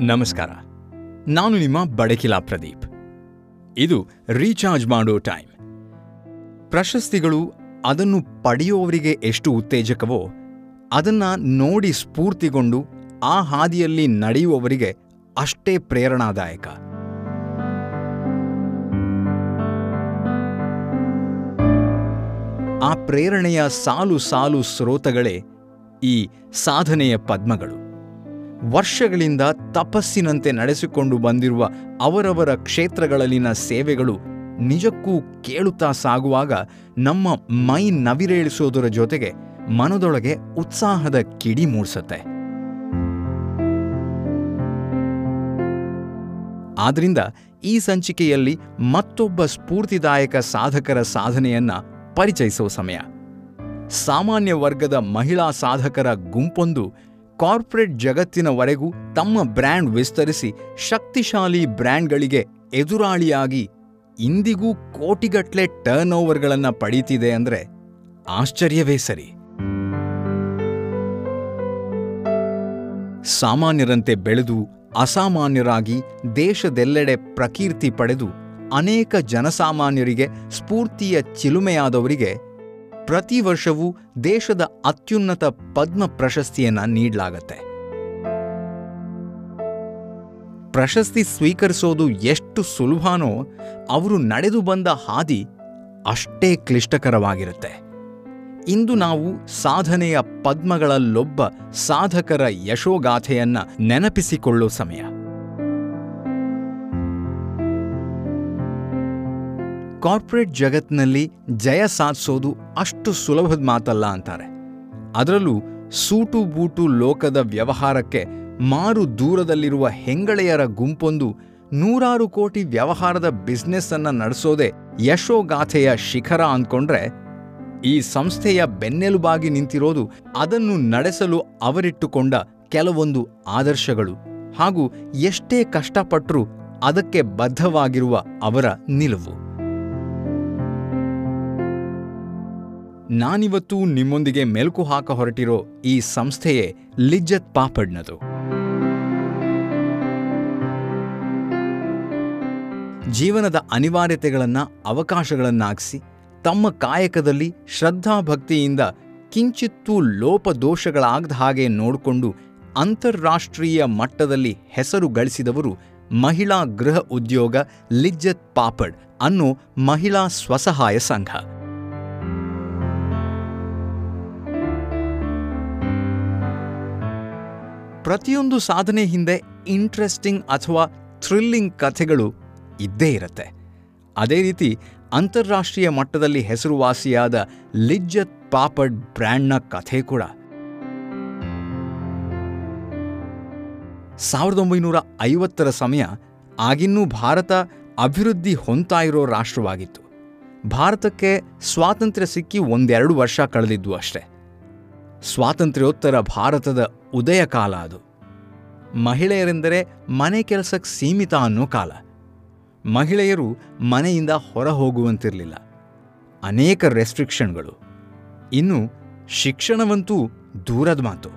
ನಮಸ್ಕಾರ. ನಾನು ನಿಮ್ಮ ಬಡಕಿಲಾ ಪ್ರದೀಪ್. ಇದು ರೀಚಾರ್ಜ್ ಮಾಡೋ ಟೈಮ್. ಪ್ರಶಸ್ತಿಗಳು ಅದನ್ನು ಪಡೆಯುವವರಿಗೆ ಎಷ್ಟು ಉತ್ತೇಜಕವೋ ಅದನ್ನ ನೋಡಿ ಸ್ಫೂರ್ತಿಗೊಂಡು ಆ ಹಾದಿಯಲ್ಲಿ ನಡೆಯುವವರಿಗೆ ಅಷ್ಟೇ ಪ್ರೇರಣಾದಾಯಕ. ಆ ಪ್ರೇರಣೆಯ ಸಾಲು ಸಾಲು ಸ್ರೋತಗಳೇ ಈ ಸಾಧನೆಯ ಪದ್ಮಗಳು. ವರ್ಷಗಳಿಂದ ತಪಸ್ಸಿನಂತೆ ನಡೆಸಿಕೊಂಡು ಬಂದಿರುವ ಅವರವರ ಕ್ಷೇತ್ರಗಳಲ್ಲಿನ ಸೇವೆಗಳು ನಿಜಕ್ಕೂ ಕೇಳುತ್ತಾ ಸಾಗುವಾಗ ನಮ್ಮ ಮೈ ನವಿರೇಳಿಸೋದರ ಜೊತೆಗೆ ಮನದೊಳಗೆ ಉತ್ಸಾಹದ ಕಿಡಿ ಮೂಡಿಸುತ್ತೆ. ಆದ್ರಿಂದ ಈ ಸಂಚಿಕೆಯಲ್ಲಿ ಮತ್ತೊಬ್ಬ ಸ್ಫೂರ್ತಿದಾಯಕ ಸಾಧಕರ ಸಾಧನೆಯನ್ನ ಪರಿಚಯಿಸುವ ಸಮಯ. ಸಾಮಾನ್ಯ ವರ್ಗದ ಮಹಿಳಾ ಸಾಧಕರ ಗುಂಪೊಂದು ಕಾರ್ಪೊರೇಟ್ ಜಗತ್ತಿನವರೆಗೂ ತಮ್ಮ ಬ್ರ್ಯಾಂಡ್ ವಿಸ್ತರಿಸಿ ಶಕ್ತಿಶಾಲಿ ಬ್ರ್ಯಾಂಡ್ಗಳಿಗೆ ಎದುರಾಳಿಯಾಗಿ ಇಂದಿಗೂ ಕೋಟಿಗಟ್ಲೆ ಟರ್ನ್ ಓವರ್ಗಳನ್ನು ಪಡೀತಿದೆ ಅಂದ್ರೆ ಆಶ್ಚರ್ಯವೇ ಸರಿ. ಸಾಮಾನ್ಯರಂತೆ ಬೆಳೆದು ಅಸಾಮಾನ್ಯರಾಗಿ ದೇಶದೆಲ್ಲೆಡೆ ಪ್ರಕೀರ್ತಿ ಪಡೆದು ಅನೇಕ ಜನಸಾಮಾನ್ಯರಿಗೆ ಸ್ಫೂರ್ತಿಯ ಚಿಲುಮೆಯಾದವರಿಗೆ ಪ್ರತಿ ವರ್ಷವೂ ದೇಶದ ಅತ್ಯುನ್ನತ ಪದ್ಮ ಪ್ರಶಸ್ತಿಯನ್ನ ನೀಡಲಾಗತ್ತೆ. ಪ್ರಶಸ್ತಿ ಸ್ವೀಕರಿಸೋದು ಎಷ್ಟು ಸುಲಭನೋ ಅವರು ನಡೆದು ಬಂದ ಹಾದಿ ಅಷ್ಟೇ ಕ್ಲಿಷ್ಟಕರವಾಗಿರುತ್ತೆ. ಇಂದು ನಾವು ಸಾಧನೆಯ ಪದ್ಮಗಳಲ್ಲೊಬ್ಬ ಸಾಧಕರ ಯಶೋಗಾಥೆಯನ್ನ ನೆನಪಿಸಿಕೊಳ್ಳೋ ಸಮಯ. ಕಾರ್ಪೊರೇಟ್ ಜಗತ್ನಲ್ಲಿ ಜಯ ಸಾಧಿಸೋದು ಅಷ್ಟು ಸುಲಭದ ಮಾತಲ್ಲ ಅಂತಾರೆ. ಅದರಲ್ಲೂ ಸೂಟು ಬೂಟು ಲೋಕದ ವ್ಯವಹಾರಕ್ಕೆ ಮಾರು ದೂರದಲ್ಲಿರುವ ಹೆಂಗಳೆಯರ ಗುಂಪೊಂದು ನೂರಾರು ಕೋಟಿ ವ್ಯವಹಾರದ ಬಿಸ್ನೆಸ್ ಅನ್ನ ನಡೆಸೋದೇ ಯಶೋಗಾಥೆಯ ಶಿಖರ ಅಂದ್ಕೊಂಡ್ರೆ ಈ ಸಂಸ್ಥೆಯ ಬೆನ್ನೆಲುಬಾಗಿ ನಿಂತಿರೋದು ಅದನ್ನು ನಡೆಸಲು ಅವರಿಟ್ಟುಕೊಂಡ ಕೆಲವೊಂದು ಆದರ್ಶಗಳು ಹಾಗೂ ಎಷ್ಟೇ ಕಷ್ಟಪಟ್ಟರೂ ಅದಕ್ಕೆ ಬದ್ಧವಾಗಿರುವ ಅವರ ನಿಲುವು. ನಾನಿವತ್ತು ನಿಮ್ಮೊಂದಿಗೆ ಮೆಲುಕು ಹಾಕ ಹೊರಟಿರೋ ಈ ಸಂಸ್ಥೆಯೇ ಲಿಜ್ಜತ್ ಪಾಪಡ್ನದು. ಜೀವನದ ಅನಿವಾರ್ಯತೆಗಳನ್ನು ಅವಕಾಶಗಳನ್ನಾಗಿಸಿ, ತಮ್ಮ ಕಾಯಕದಲ್ಲಿ ಶ್ರದ್ಧಾಭಕ್ತಿಯಿಂದ ಕಿಂಚಿತ್ತೂ ಲೋಪದೋಷಗಳಾಗದ ಹಾಗೆ ನೋಡಿಕೊಂಡು ಅಂತಾರಾಷ್ಟ್ರೀಯ ಮಟ್ಟದಲ್ಲಿ ಹೆಸರು ಗಳಿಸಿದವರು ಮಹಿಳಾ ಗೃಹ ಉದ್ಯೋಗ ಲಿಜ್ಜತ್ ಪಾಪಡ್ ಅನ್ನೋ ಮಹಿಳಾ ಸ್ವಸಹಾಯ ಸಂಘ. ಪ್ರತಿಯೊಂದು ಸಾಧನೆ ಹಿಂದೆ ಇಂಟ್ರೆಸ್ಟಿಂಗ್ ಅಥವಾ ಥ್ರಿಲ್ಲಿಂಗ್ ಕಥೆಗಳು ಇದ್ದೇ ಇರುತ್ತೆ. ಅದೇ ರೀತಿ ಅಂತಾರಾಷ್ಟ್ರೀಯ ಮಟ್ಟದಲ್ಲಿ ಹೆಸರುವಾಸಿಯಾದ ಲಿಜ್ಜತ್ ಪಾಪಡ್ ಬ್ರ್ಯಾಂಡ್ನ ಕಥೆ ಕೂಡ. ಸಾವಿರದ ಒಂಬೈನೂರ ಐವತ್ತರ ಸಮಯ ಆಗಿನ್ನೂ ಭಾರತ ಅಭಿವೃದ್ಧಿ ಹೊಂತಾ ಇರೋ ರಾಷ್ಟ್ರವಾಗಿತ್ತು. ಭಾರತಕ್ಕೆ ಸ್ವಾತಂತ್ರ್ಯ ಸಿಕ್ಕಿ ಒಂದೆರಡು ವರ್ಷ ಕಳೆದಿದ್ದು ಅಷ್ಟೆ. ಸ್ವಾತಂತ್ರ್ಯೋತ್ತರ ಭಾರತದ ಉದಯ ಕಾಲ ಅದು. ಮಹಿಳೆಯರೆಂದರೆ ಮನೆ ಕೆಲಸಕ್ಕೆ ಸೀಮಿತ ಅನ್ನೋ ಕಾಲ. ಮಹಿಳೆಯರು ಮನೆಯಿಂದ ಹೊರ ಹೋಗುವಂತಿರಲಿಲ್ಲ ಅನೇಕ ರೆಸ್ಟ್ರಿಕ್ಷನ್ಗಳು. ಇನ್ನು ಶಿಕ್ಷಣವಂತೂ ದೂರದ ಮಾತು.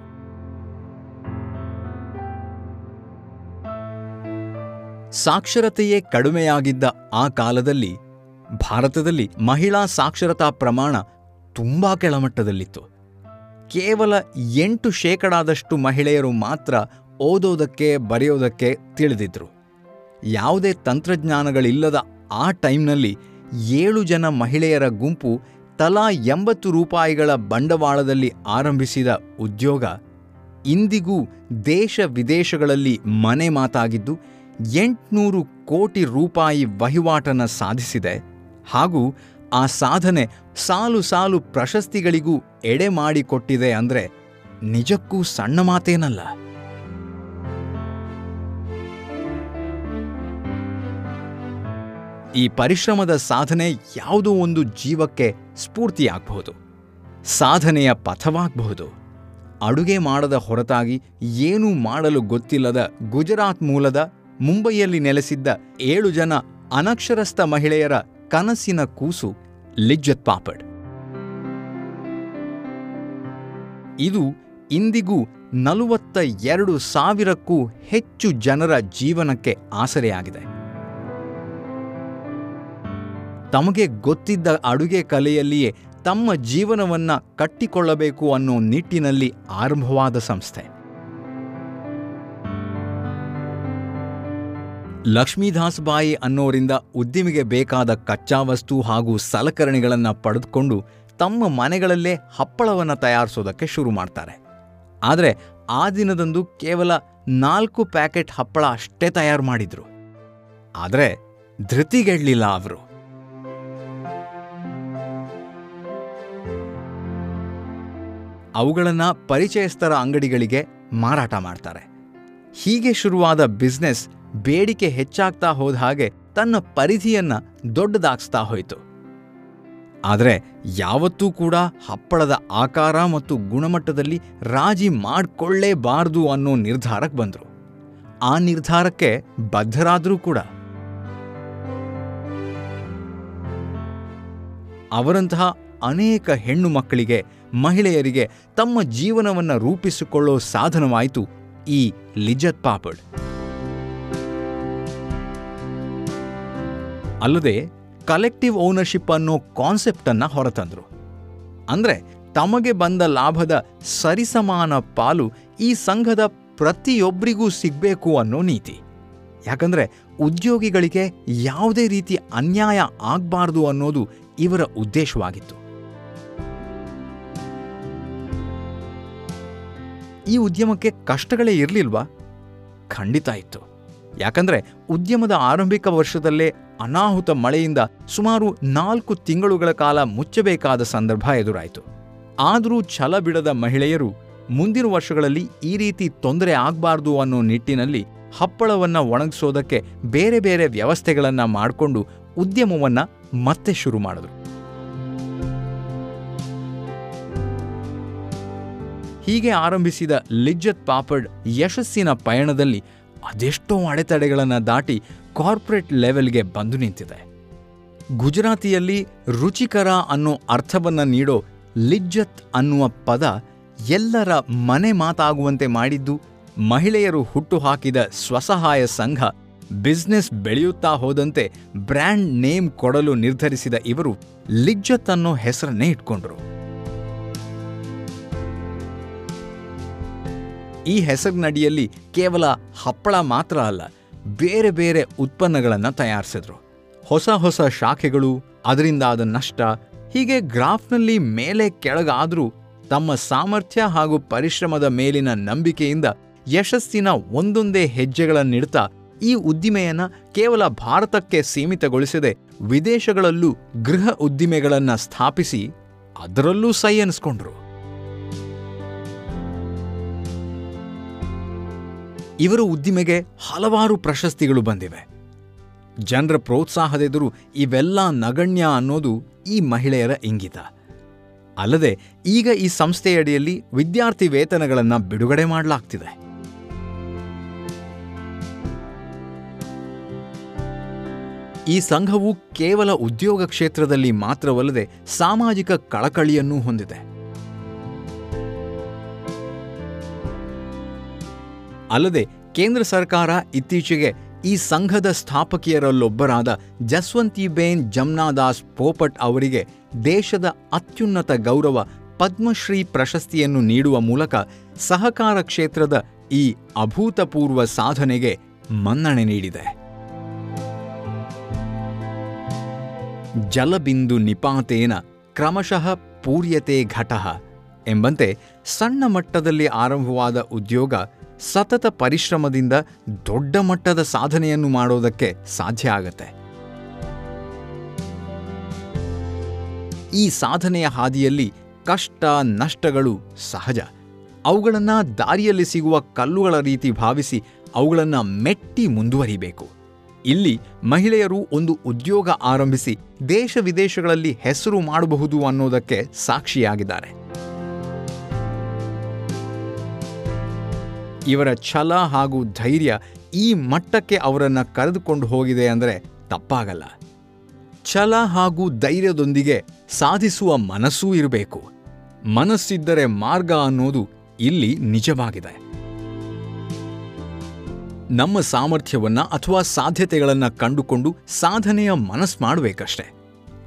ಸಾಕ್ಷರತೆಯೇ ಕಡಿಮೆಯಾಗಿದ್ದ ಆ ಕಾಲದಲ್ಲಿ ಭಾರತದಲ್ಲಿ ಮಹಿಳಾ ಸಾಕ್ಷರತಾ ಪ್ರಮಾಣ ತುಂಬಾ ಕೆಳಮಟ್ಟದಲ್ಲಿತ್ತು. ಕೇವಲ ಎಂಟು ಶೇಕಡಾದಷ್ಟು ಮಹಿಳೆಯರು ಮಾತ್ರ ಓದೋದಕ್ಕೆ, ಬರೆಯೋದಕ್ಕೆ ತಿಳಿದಿದ್ರು. ಯಾವುದೇ ತಂತ್ರಜ್ಞಾನಗಳಿಲ್ಲದ ಆ ಟೈಮ್ನಲ್ಲಿ ಏಳು ಜನ ಮಹಿಳೆಯರ ಗುಂಪು ತಲಾ ಎಂಬತ್ತು ರೂಪಾಯಿಗಳ ಬಂಡವಾಳದಲ್ಲಿ ಆರಂಭಿಸಿದ ಉದ್ಯೋಗ ಇಂದಿಗೂ ದೇಶ ವಿದೇಶಗಳಲ್ಲಿ ಮನೆ ಮಾತಾಗಿದ್ದು ಎಂಟುನೂರು ಕೋಟಿ ರೂಪಾಯಿ ವಹಿವಾಟನ್ನು ಸಾಧಿಸಿದೆ. ಹಾಗೂ ಆ ಸಾಧನೆ ಸಾಲು ಸಾಲು ಪ್ರಶಸ್ತಿಗಳಿಗೂ ಎಡೆ ಮಾಡಿಕೊಟ್ಟಿದೆ ಅಂದರೆ ನಿಜಕ್ಕೂ ಸಣ್ಣ ಮಾತೇನಲ್ಲ. ಈ ಪರಿಶ್ರಮದ ಸಾಧನೆ ಯಾವುದೋ ಒಂದು ಜೀವಕ್ಕೆ ಸ್ಫೂರ್ತಿಯಾಗಬಹುದು. ಸಾಧನೆಯ ಪಥವಾಗಬಹುದು. ಅಡುಗೆ ಮಾಡದ ಹೊರತಾಗಿ ಏನೂ ಮಾಡಲು ಗೊತ್ತಿಲ್ಲದ ಗುಜರಾತ್ ಮೂಲದ ಮುಂಬೈಯಲ್ಲಿ ನೆಲೆಸಿದ್ದ ಏಳು ಜನ ಅನಕ್ಷರಸ್ಥ ಮಹಿಳೆಯರ ಕನಸಿನ ಕೂಸು ಲಿಜ್ಜತ್ ಪಾಪಡ್. ಇದು ಇಂದಿಗೂ ನಲವತ್ತ ಎರಡು ಸಾವಿರಕ್ಕೂ ಹೆಚ್ಚು ಜನರ ಜೀವನಕ್ಕೆ ಆಸರೆಯಾಗಿದೆ. ತಮಗೆ ಗೊತ್ತಿದ್ದ ಅಡುಗೆ ಕಲೆಯಲ್ಲಿಯೇ ತಮ್ಮ ಜೀವನವನ್ನ ಕಟ್ಟಿಕೊಳ್ಳಬೇಕು ಅನ್ನೋ ನಿಟ್ಟಿನಲ್ಲಿ ಆರಂಭವಾದ ಸಂಸ್ಥೆ. ಲಕ್ಷ್ಮೀದಾಸ್ ಬಾಯಿ ಅನ್ನೋರಿಂದ ಉದ್ದಿಮೆಗೆ ಬೇಕಾದ ಕಚ್ಚಾ ವಸ್ತು ಹಾಗೂ ಸಲಕರಣೆಗಳನ್ನು ಪಡೆದುಕೊಂಡು ತಮ್ಮ ಮನೆಗಳಲ್ಲೇ ಹಪ್ಪಳವನ್ನು ತಯಾರಿಸೋದಕ್ಕೆ ಶುರು ಮಾಡ್ತಾರೆ. ಆದರೆ ಆ ದಿನದಂದು ಕೇವಲ ನಾಲ್ಕು ಪ್ಯಾಕೆಟ್ ಹಪ್ಪಳ ಅಷ್ಟೇ ತಯಾರು ಮಾಡಿದ್ರು. ಆದರೆ ಧೃತಿಗೆಡಲಿಲ್ಲ ಅವರು. ಅವುಗಳನ್ನು ಪರಿಚಯಸ್ಥರ ಅಂಗಡಿಗಳಿಗೆ ಮಾರಾಟ ಮಾಡ್ತಾರೆ. ಹೀಗೆ ಶುರುವಾದ ಬಿಸ್ನೆಸ್ ಬೇಡಿಕೆ ಹೆಚ್ಚಾಗ್ತಾ ಹೋದ ಹಾಗೆ ತನ್ನ ಪರಿಧಿಯನ್ನು ದೊಡ್ಡದಾಗಿಸ್ತಾ ಹೋಯಿತು. ಆದರೆ ಯಾವತ್ತೂ ಕೂಡ ಹಪ್ಪಳದ ಆಕಾರ ಮತ್ತು ಗುಣಮಟ್ಟದಲ್ಲಿ ರಾಜಿ ಮಾಡಿಕೊಳ್ಳೇಬಾರದು ಅನ್ನೋ ನಿರ್ಧಾರಕ್ಕೆ ಬಂದರು. ಆ ನಿರ್ಧಾರಕ್ಕೆ ಬದ್ಧರಾದರೂ ಕೂಡ. ಅವರಂತಹ ಅನೇಕ ಹೆಣ್ಣು ಮಕ್ಕಳಿಗೆ, ಮಹಿಳೆಯರಿಗೆ ತಮ್ಮ ಜೀವನವನ್ನು ರೂಪಿಸಿಕೊಳ್ಳೋ ಸಾಧನವಾಯಿತು ಈ ಲಿಜತ್ ಪಾಪಡ್. ಅಲ್ಲದೆ ಕಲೆಕ್ಟಿವ್ ಓನರ್ಶಿಪ್ ಅನ್ನೋ ಕಾನ್ಸೆಪ್ಟನ್ನು ಹೊರತಂದರು. ಅಂದರೆ, ತಮಗೆ ಬಂದ ಲಾಭದ ಸರಿಸಮಾನ ಪಾಲು ಈ ಸಂಘದ ಪ್ರತಿಯೊಬ್ಬರಿಗೂ ಸಿಗಬೇಕು ಅನ್ನೋ ನೀತಿ. ಯಾಕಂದರೆ, ಉದ್ಯೋಗಿಗಳಿಗೆ ಯಾವುದೇ ರೀತಿ ಅನ್ಯಾಯ ಆಗಬಾರ್ದು ಅನ್ನೋದು ಇವರ ಉದ್ದೇಶವಾಗಿತ್ತು. ಈ ಉದ್ಯಮಕ್ಕೆ ಕಷ್ಟಗಳೇ ಇರಲಿಲ್ವಾ? ಖಂಡಿತ ಇತ್ತು. ಯಾಕಂದ್ರೆ ಉದ್ಯಮದ ಆರಂಭಿಕ ವರ್ಷದಲ್ಲೇ ಅನಾಹುತ ಮಳೆಯಿಂದ ಸುಮಾರು ನಾಲ್ಕು ತಿಂಗಳುಗಳ ಕಾಲ ಮುಚ್ಚಬೇಕಾದ ಸಂದರ್ಭ ಎದುರಾಯಿತು. ಆದರೂ ಛಲ ಬಿಡದ ಮಹಿಳೆಯರು ಮುಂದಿನ ವರ್ಷಗಳಲ್ಲಿ ಈ ರೀತಿ ತೊಂದರೆ ಆಗಬಾರ್ದು ಅನ್ನೋ ನಿಟ್ಟಿನಲ್ಲಿ ಹಪ್ಪಳವನ್ನು ಒಣಗಿಸೋದಕ್ಕೆ ಬೇರೆ ಬೇರೆ ವ್ಯವಸ್ಥೆಗಳನ್ನು ಮಾಡಿಕೊಂಡು ಉದ್ಯಮವನ್ನು ಮತ್ತೆ ಶುರು ಮಾಡಿದ್ರು. ಹೀಗೆ ಆರಂಭಿಸಿದ ಲಿಜ್ಜತ್ ಪಾಪಡ್ ಯಶಸ್ಸಿನ ಪಯಣದಲ್ಲಿ ಅದೆಷ್ಟೋ ಅಡೆತಡೆಗಳನ್ನು ದಾಟಿ ಕಾರ್ಪೊರೇಟ್ ಲೆವೆಲ್ಗೆ ಬಂದು ನಿಂತಿದೆ. ಗುಜರಾತಿಯಲ್ಲಿ ರುಚಿಕರ ಅನ್ನೋ ಅರ್ಥವನ್ನು ನೀಡೋ ಲಿಜ್ಜತ್ ಅನ್ನುವ ಪದ ಎಲ್ಲರ ಮನೆ ಮಾತಾಗುವಂತೆ ಮಾಡಿದ್ದು ಮಹಿಳೆಯರು ಹುಟ್ಟುಹಾಕಿದ ಸ್ವಸಹಾಯ ಸಂಘ ಬಿಸ್ನೆಸ್ ಬೆಳೆಯುತ್ತಾ ಹೋದಂತೆ ಬ್ರ್ಯಾಂಡ್ ನೇಮ್ ಕೊಡಲು ನಿರ್ಧರಿಸಿದ ಇವರು ಲಿಜ್ಜತ್ ಅನ್ನೋ ಹೆಸರನ್ನೇ ಇಟ್ಕೊಂಡ್ರು. ಈ ಹೆಸರಿನಡಿಯಲ್ಲಿ ಕೇವಲ ಹಪ್ಪಳ ಮಾತ್ರ ಅಲ್ಲ, ಬೇರೆ ಬೇರೆ ಉತ್ಪನ್ನಗಳನ್ನು ತಯಾರಿಸಿದ್ರು. ಹೊಸ ಹೊಸ ಶಾಖೆಗಳು, ಅದರಿಂದ ಆದ ನಷ್ಟ, ಹೀಗೆ ಗ್ರಾಫ್ನಲ್ಲಿ ಮೇಲೆ ಕೆಳಗಾದರೂ ತಮ್ಮ ಸಾಮರ್ಥ್ಯ ಹಾಗೂ ಪರಿಶ್ರಮದ ಮೇಲಿನ ನಂಬಿಕೆಯಿಂದ ಯಶಸ್ಸಿನ ಒಂದೊಂದೇ ಹೆಜ್ಜೆಗಳನ್ನಿಡ್ತಾ ಈ ಉದ್ದಿಮೆಯನ್ನು ಕೇವಲ ಭಾರತಕ್ಕೆ ಸೀಮಿತಗೊಳಿಸದೆ ವಿದೇಶಗಳಲ್ಲೂ ಗೃಹ ಉದ್ದಿಮೆಗಳನ್ನು ಸ್ಥಾಪಿಸಿ ಅದರಲ್ಲೂ ಸೈ ಅನಿಸ್ಕೊಂಡ್ರು ಇವರ ಉದ್ದಿಮೆಗೆ ಹಲವಾರು ಪ್ರಶಸ್ತಿಗಳು ಬಂದಿವೆ. ಜನರ ಪ್ರೋತ್ಸಾಹದೆದುರು ಇವೆಲ್ಲ ನಗಣ್ಯ ಅನ್ನೋದು ಈ ಮಹಿಳೆಯರ ಇಂಗಿತ. ಅಲ್ಲದೆ ಈಗ ಈ ಸಂಸ್ಥೆಯಡಿಯಲ್ಲಿ ವಿದ್ಯಾರ್ಥಿ ವೇತನಗಳನ್ನು ಬಿಡುಗಡೆ ಮಾಡಲಾಗ್ತಿದೆ. ಈ ಸಂಘವು ಕೇವಲ ಉದ್ಯೋಗ ಕ್ಷೇತ್ರದಲ್ಲಿ ಮಾತ್ರವಲ್ಲದೆ ಸಾಮಾಜಿಕ ಕಳಕಳಿಯನ್ನೂ ಹೊಂದಿದೆ. ಅಲ್ಲದೆ ಕೇಂದ್ರ ಸರ್ಕಾರ ಇತ್ತೀಚೆಗೆ ಈ ಸಂಘದ ಸ್ಥಾಪಕಿಯರಲ್ಲೊಬ್ಬರಾದ ಜಸ್ವಂತಿಬೇನ್ ಜಮ್ನಾದಾಸ್ ಪೋಪಟ್ ಅವರಿಗೆ ದೇಶದ ಅತ್ಯುನ್ನತ ಗೌರವ ಪದ್ಮಶ್ರೀ ಪ್ರಶಸ್ತಿಯನ್ನು ನೀಡುವ ಮೂಲಕ ಸಹಕಾರ ಕ್ಷೇತ್ರದ ಈ ಅಭೂತಪೂರ್ವ ಸಾಧನೆಗೆ ಮನ್ನಣೆ ನೀಡಿದೆ. ಜಲಬಿಂದು ನಿಪಾತೇನ ಕ್ರಮಶಃ ಪೂರ್ಯತೆ ಘಟಃ ಎಂಬಂತೆ ಸಣ್ಣ ಮಟ್ಟದಲ್ಲಿ ಆರಂಭವಾದ ಉದ್ಯೋಗ ಸತತ ಪರಿಶ್ರಮದಿಂದ ದೊಡ್ಡ ಮಟ್ಟದ ಸಾಧನೆಯನ್ನು ಮಾಡೋದಕ್ಕೆ ಸಾಧ್ಯ ಆಗತ್ತೆ. ಈ ಸಾಧನೆಯ ಹಾದಿಯಲ್ಲಿ ಕಷ್ಟ, ನಷ್ಟಗಳು ಸಹಜ. ಅವುಗಳನ್ನು ದಾರಿಯಲ್ಲಿ ಸಿಗುವ ಕಲ್ಲುಗಳ ರೀತಿ ಭಾವಿಸಿ ಅವುಗಳನ್ನು ಮೆಟ್ಟಿ ಮುಂದುವರಿಬೇಕು. ಇಲ್ಲಿ ಮಹಿಳೆಯರು ಒಂದು ಉದ್ಯೋಗ ಆರಂಭಿಸಿ ದೇಶ ವಿದೇಶಗಳಲ್ಲಿ ಹೆಸರು ಮಾಡಬಹುದು ಅನ್ನೋದಕ್ಕೆ ಸಾಕ್ಷಿಯಾಗಿದ್ದಾರೆ. ಇವರ ಛಲ ಹಾಗೂ ಧೈರ್ಯ ಈ ಮಟ್ಟಕ್ಕೆ ಅವರನ್ನು ಕರೆದುಕೊಂಡು ಹೋಗಿದೆ ಅಂದರೆ ತಪ್ಪಾಗಲ್ಲ. ಛಲ ಹಾಗೂ ಧೈರ್ಯದೊಂದಿಗೆ ಸಾಧಿಸುವ ಮನಸ್ಸೂ ಇರಬೇಕು. ಮನಸ್ಸಿದ್ದರೆ ಮಾರ್ಗ ಅನ್ನೋದು ಇಲ್ಲಿ ನಿಜವಾಗಿದೆ. ನಮ್ಮ ಸಾಮರ್ಥ್ಯವನ್ನ ಅಥವಾ ಸಾಧ್ಯತೆಗಳನ್ನು ಕಂಡುಕೊಂಡು ಸಾಧನೆಯ ಮನಸ್ಸು ಮಾಡಬೇಕಷ್ಟೆ.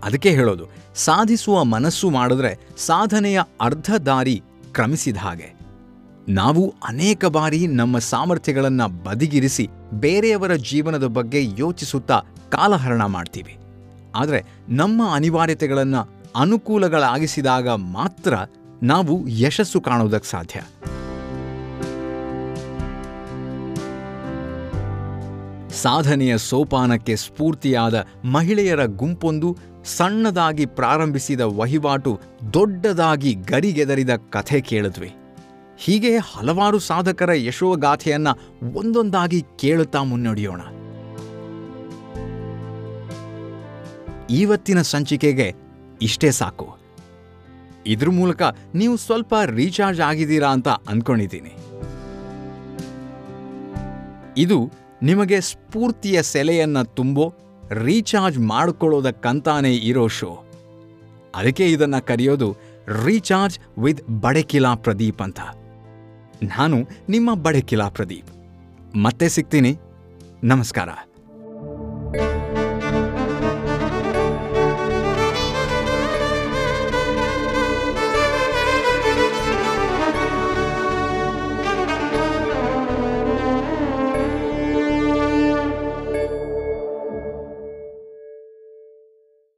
ಅದಕ್ಕೆ ಹೇಳೋದು, ಸಾಧಿಸುವ ಮನಸ್ಸು ಮಾಡಿದ್ರೆ ಸಾಧನೆಯ ಅರ್ಧ ದಾರಿ ಕ್ರಮಿಸಿದ ಹಾಗೆ. ನಾವು ಅನೇಕ ಬಾರಿ ನಮ್ಮ ಸಾಮರ್ಥ್ಯಗಳನ್ನು ಬದಿಗಿರಿಸಿ ಬೇರೆಯವರ ಜೀವನದ ಬಗ್ಗೆ ಯೋಚಿಸುತ್ತಾ ಕಾಲಹರಣ ಮಾಡ್ತೀವಿ. ಆದರೆ ನಮ್ಮ ಅನಿವಾರ್ಯತೆಗಳನ್ನು ಅನುಕೂಲಗಳಾಗಿಸಿದಾಗ ಮಾತ್ರ ನಾವು ಯಶಸ್ಸು ಕಾಣೋದಕ್ಕೆ ಸಾಧ್ಯ. ಸಾಧನೆಯ ಸೋಪಾನಕ್ಕೆ ಸ್ಫೂರ್ತಿಯಾದ ಮಹಿಳೆಯರ ಗುಂಪೊಂದು ಸಣ್ಣದಾಗಿ ಪ್ರಾರಂಭಿಸಿದ ವಹಿವಾಟು ದೊಡ್ಡದಾಗಿ ಗರಿಗೆದರಿದ ಕಥೆ ಕೇಳಿದ್ವಿ. ಹೀಗೆ ಹಲವಾರು ಸಾಧಕರ ಯಶೋಗಾಥೆಯನ್ನ ಒಂದೊಂದಾಗಿ ಕೇಳುತ್ತಾ ಮುನ್ನಡೆಯೋಣ. ಇವತ್ತಿನ ಸಂಚಿಕೆಗೆ ಇಷ್ಟೇ ಸಾಕು. ಇದ್ರ ಮೂಲಕ ನೀವು ಸ್ವಲ್ಪ ರೀಚಾರ್ಜ್ ಆಗಿದ್ದೀರಾ ಅಂತ ಅಂದ್ಕೊಂಡಿದ್ದೀನಿ ಇದು ನಿಮಗೆ ಸ್ಫೂರ್ತಿಯ ಸೆಲೆಯನ್ನ ತುಂಬೋ, ರೀಚಾರ್ಜ್ ಮಾಡಿಕೊಳ್ಳೋದಕ್ಕಂತಾನೇ ಇರೋ ಶೋ. ಅದಕ್ಕೆ ಇದನ್ನ ಕರೆಯೋದು ರೀಚಾರ್ಜ್ ವಿತ್ ಬಡಕಿಲಾ ಪ್ರದೀಪ್ ಅಂತ. ನಾನು ನಿಮ್ಮ ಬಡಕಿಲಾ ಪ್ರದೀಪ್. ಮತ್ತೆ ಸಿಗ್ತೀನಿ. ನಮಸ್ಕಾರ.